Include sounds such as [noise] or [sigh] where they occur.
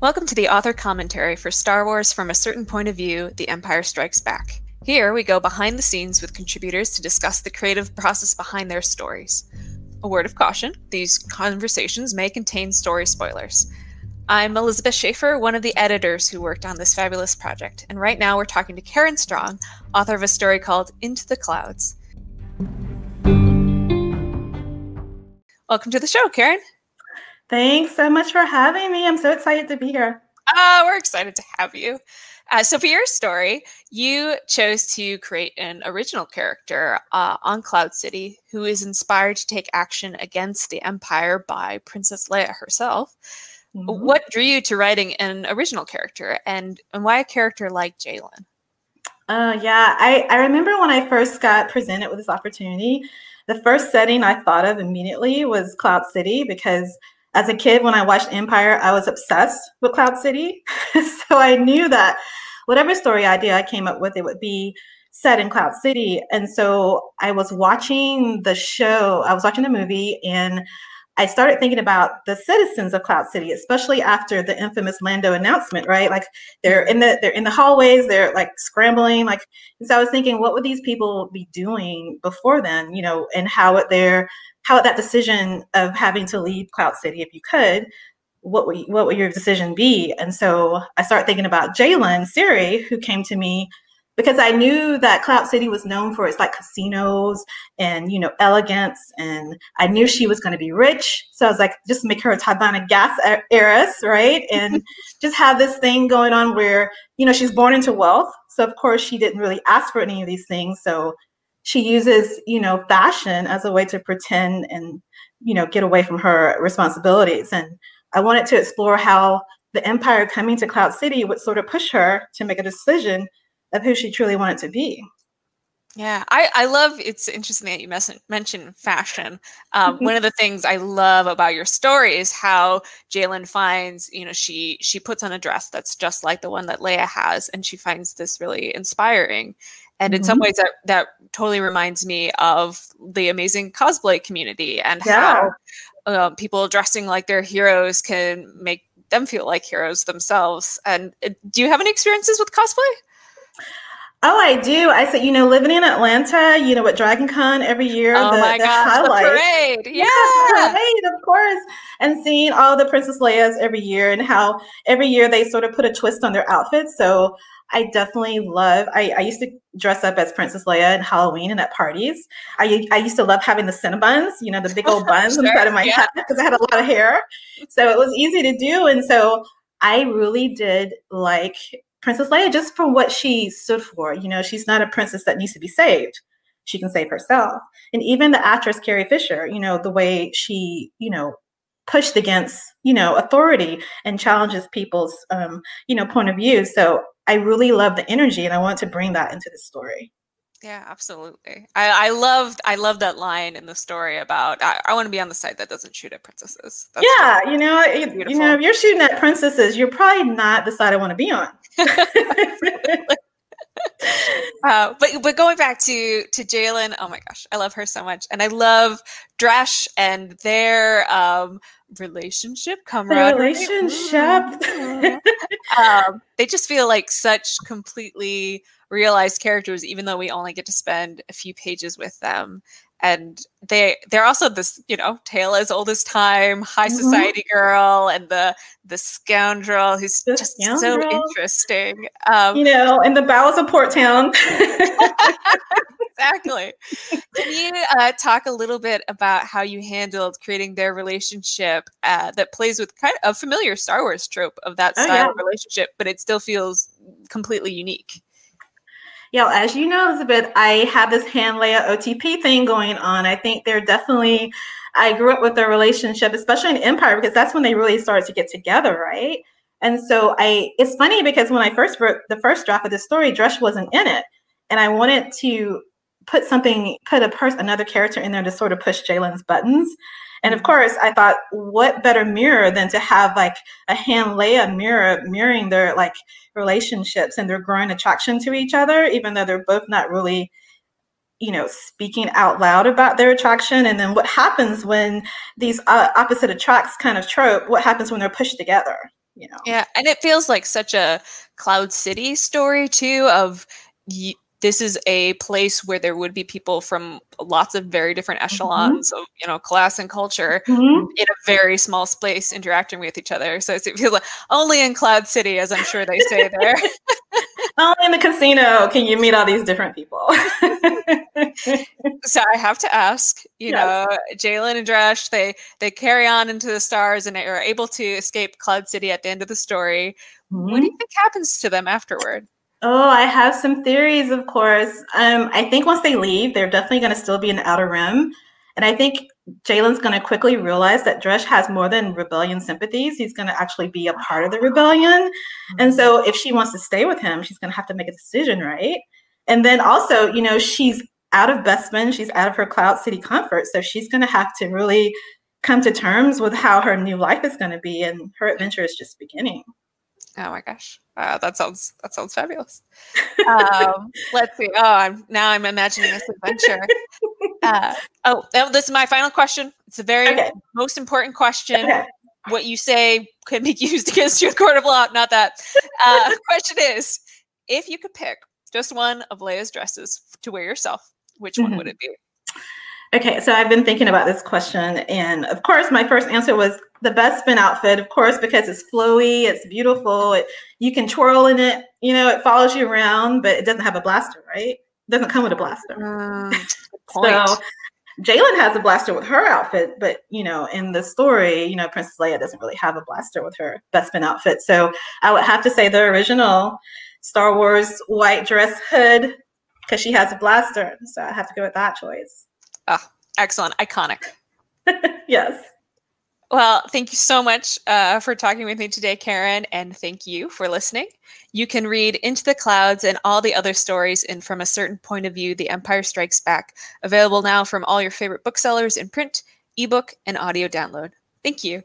Welcome to the author commentary for Star Wars from a Certain Point of View The Empire Strikes Back. Here, we go behind the scenes with contributors to discuss the creative process behind their stories. A word of caution these conversations may contain story spoilers. I'm Elizabeth Schaefer, one of the editors who worked on this fabulous project, and right now we're talking to Karen Strong, author of a story called Into the Clouds. Welcome to the show, Karen. Thanks so much for having me. I'm so excited to be here. Ah, we're excited to have you. Uh, so, for your story, you chose to create an original character uh, on Cloud City who is inspired to take action against the Empire by Princess Leia herself. Mm-hmm. What drew you to writing an original character, and and why a character like Jalen? Uh, yeah, I, I remember when I first got presented with this opportunity, the first setting I thought of immediately was Cloud City because as a kid, when I watched Empire, I was obsessed with Cloud City. [laughs] so I knew that whatever story idea I came up with, it would be set in Cloud City. And so I was watching the show, I was watching the movie, and I started thinking about the citizens of Cloud City, especially after the infamous Lando announcement, right? Like they're in the they're in the hallways, they're like scrambling, like and so I was thinking, what would these people be doing before then, you know, and how would their how that decision of having to leave Cloud City, if you could, what would what would your decision be? And so I started thinking about Jalen Siri, who came to me because I knew that Cloud City was known for its like casinos and you know elegance, and I knew she was going to be rich. So I was like, just make her a Tibanna gas heiress, right? And [laughs] just have this thing going on where you know she's born into wealth. So of course she didn't really ask for any of these things. So she uses you know fashion as a way to pretend and you know get away from her responsibilities and i wanted to explore how the empire coming to cloud city would sort of push her to make a decision of who she truly wanted to be yeah, I, I love it's interesting that you mes- mentioned fashion. Um, mm-hmm. one of the things I love about your story is how jalen finds, you know, she she puts on a dress that's just like the one that Leia has, and she finds this really inspiring. And in mm-hmm. some ways, that that totally reminds me of the amazing cosplay community and yeah. how uh, people dressing like their heroes can make them feel like heroes themselves. And uh, do you have any experiences with cosplay? Oh, I do. I said, you know, living in Atlanta, you know, at Dragon Con every year, oh the, my the gosh, highlight. the parade, [laughs] yeah, yeah parade, of course, and seeing all the Princess Leia's every year and how every year they sort of put a twist on their outfits. So I definitely love. I, I used to dress up as Princess Leia at Halloween and at parties. I I used to love having the Cinnabons, you know, the big old [laughs] buns sure, inside of my yeah. head because I had a lot of hair, so it was easy to do. And so I really did like Princess Leia just for what she stood for. You know, she's not a princess that needs to be saved. She can save herself. And even the actress Carrie Fisher, you know, the way she, you know, pushed against, you know, authority and challenges people's, um, you know, point of view. So I really love the energy and I want to bring that into the story. Yeah, absolutely. I, I loved I loved that line in the story about I, I want to be on the side that doesn't shoot at princesses. That's yeah, you know, you know, if you're shooting at princesses, you're probably not the side I want to be on. [laughs] [laughs] [laughs] uh, but but going back to to Jalen, oh my gosh, I love her so much, and I love Dresh and their um, relationship, camaraderie. Relationship. um, they just feel like such completely realized characters, even though we only get to spend a few pages with them. And they they're also this, you know, tale as old as time, high mm-hmm. society girl, and the the scoundrel who's the just scoundrel. so interesting. Um, you know, in the bowels of Port Town. [laughs] exactly. Can you uh, talk a little bit about how you handled creating their relationship uh, that plays with kind of a familiar Star Wars trope of that style oh, yeah. of relationship, but it still feels completely unique? Yeah, as you know, Elizabeth, I have this Han Leia OTP thing going on. I think they're definitely, I grew up with their relationship, especially in Empire, because that's when they really started to get together, right? And so I, it's funny because when I first wrote the first draft of the story, Dresh wasn't in it. And I wanted to put something, put a person, another character in there to sort of push Jalen's buttons. And of course, I thought, what better mirror than to have like a Han Leia mirror mirroring their like relationships and their growing attraction to each other, even though they're both not really, you know, speaking out loud about their attraction. And then what happens when these uh, opposite attracts kind of trope? What happens when they're pushed together? you know. Yeah, and it feels like such a Cloud City story too. Of y- this is a place where there would be people from lots of very different Mm-hmm. echelons of you know class and culture Mhm. in a very small space interacting with each other. So it feels like only in Cloud City, as I'm sure they say there. [laughs] Only in the casino can you meet all these different people. so I have to ask, you Yes. know, Jalen and Dresh, they they carry on into the stars and are able to escape Cloud City at the end of the story. What do you think happens to them afterward? Oh, I have some theories, of course. Um, I think once they leave, they're definitely going to still be in the outer rim. And I think Jalen's going to quickly realize that Dresh has more than rebellion sympathies. He's going to actually be a part of the rebellion. And so if she wants to stay with him, she's going to have to make a decision, right? And then also, you know, she's out of Bespin, she's out of her Cloud City comfort. So she's going to have to really come to terms with how her new life is going to be. And her adventure is just beginning. Oh my gosh, uh, that sounds that sounds fabulous. [laughs] Um, let's see. Oh, I'm now I'm imagining this adventure. Uh, oh, oh, this is my final question. It's a very Okay. most important question. Okay. What you say could be [laughs] used against you in court of law. Not that. Uh, [laughs] question is, if you could pick just one of Leia's dresses to wear yourself, which one Mhm. would it be? Okay, so I've been thinking about this question, and of course, my first answer was the Bespin outfit, of course, because it's flowy, it's beautiful, it, you can twirl in it, you know, it follows you around, but it doesn't have a blaster, right? It doesn't come with a blaster. Mm. [laughs] So Jalen has a blaster with her outfit, but you know, in the story, you know, Princess Leia doesn't really have a blaster with her Bespin outfit. So I would have to say the original Star Wars white dress hood because she has a blaster. So I have to go with that choice. Excellent, iconic. [laughs] yes. Well, thank you so much uh, for talking with me today, Karen, and thank you for listening. You can read Into the Clouds and all the other stories in From a Certain Point of View, The Empire Strikes Back, available now from all your favorite booksellers in print, ebook, and audio download. Thank you.